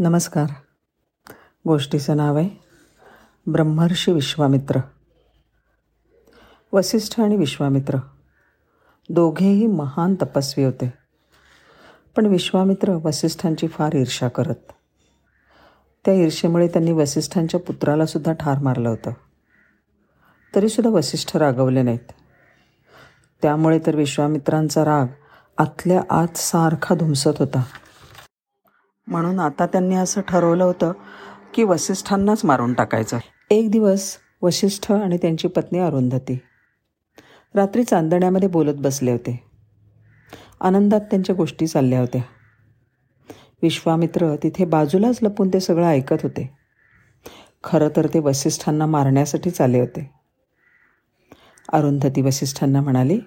नमस्कार. गोष्टीचं नाव आहे ब्रह्मर्षी विश्वामित्र. वसिष्ठ आणि विश्वामित्र. दोघेही महान तपस्वी होते. पण विश्वामित्र वसिष्ठांची फार ईर्षा करत. त्या ईर्षेमुळे त्यांनी वसिष्ठांच्या पुत्रालासुद्धा ठार मारलं होतं. तरीसुद्धा वसिष्ठ रागवले नाहीत. त्यामुळे तर विश्वामित्रांचा राग आतल्या आत सारखा धुमसत होता. म्हणून आता त्यांनी असं ठरवलं होतं की वसिष्ठांनाच मारून टाकायचं. एक दिवस वसिष्ठ आणि त्यांची पत्नी अरुंधती रात्री चांदण्यामध्ये बोलत बसले होते. आनंदात त्यांच्या गोष्टी चालल्या होत्या. विश्वामित्र तिथे बाजूलाच लपून ते सगळं ऐकत होते. खरं तर ते वसिष्ठांना मारण्यासाठीच आले होते. अरुंधती वसिष्ठांना म्हणाली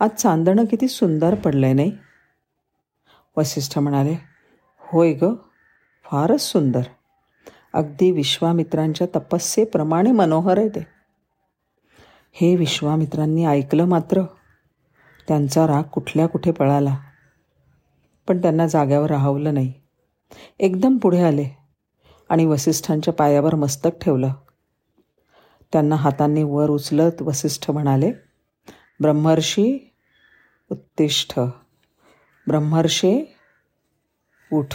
आज चांदणं किती सुंदर पडलं आहे नाही? वसिष्ठ म्हणाले होय ग? फारच सुंदर. अगदी विश्वामित्रांच्या तपस्येप्रमाणे मनोहर आहे ते. हे विश्वामित्रांनी ऐकलं मात्र त्यांचा राग कुठल्या कुठे पळाला. पण त्यांना जाग्यावर राहवलं नाही. एकदम पुढे आले आणि वसिष्ठांच्या पायावर मस्तक ठेवलं. त्यांना हातांनी वर उचलत वसिष्ठ म्हणाले ब्रह्मर्षी उत्तिष्ठ. ब्रह्मर्षे उठ.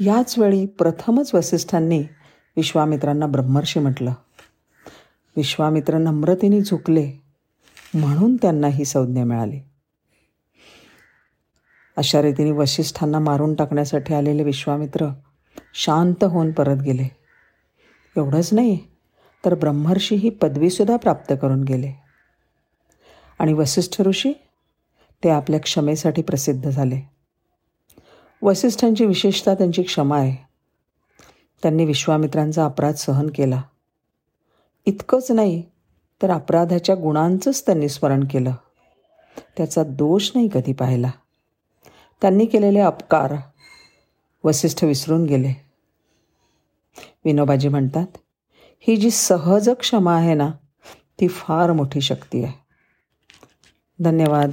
याच वेळी प्रथमच वसिष्ठांनी विश्वामित्रांना ब्रह्मर्षी म्हटलं. विश्वामित्र नम्रतेने झुकले म्हणून त्यांना ही संज्ञा मिळाली. अशा रीतीने वसिष्ठांना मारून टाकण्यासाठी आलेले विश्वामित्र शांत होऊन परत गेले. एवढंच नाही तर ब्रह्मर्षी ही पदवीसुद्धा प्राप्त करून गेले. आणि वसिष्ठ ऋषी ते आपल्या क्षमेसाठी प्रसिद्ध झाले. वसिष्ठांची विशेषता त्यांची क्षमा आहे. त्यांनी विश्वामित्रांचा अपराध सहन केला. इतकंच नाही तर अपराधाच्या गुणांचंच त्यांनी स्मरण केलं. त्याचा दोष नाही कधी पाहिला. त्यांनी केलेले अपकार वसिष्ठ विसरून गेले. विनोबाजी म्हणतात ही जी सहज क्षमा आहे ना ती फार मोठी शक्ती आहे. धन्यवाद.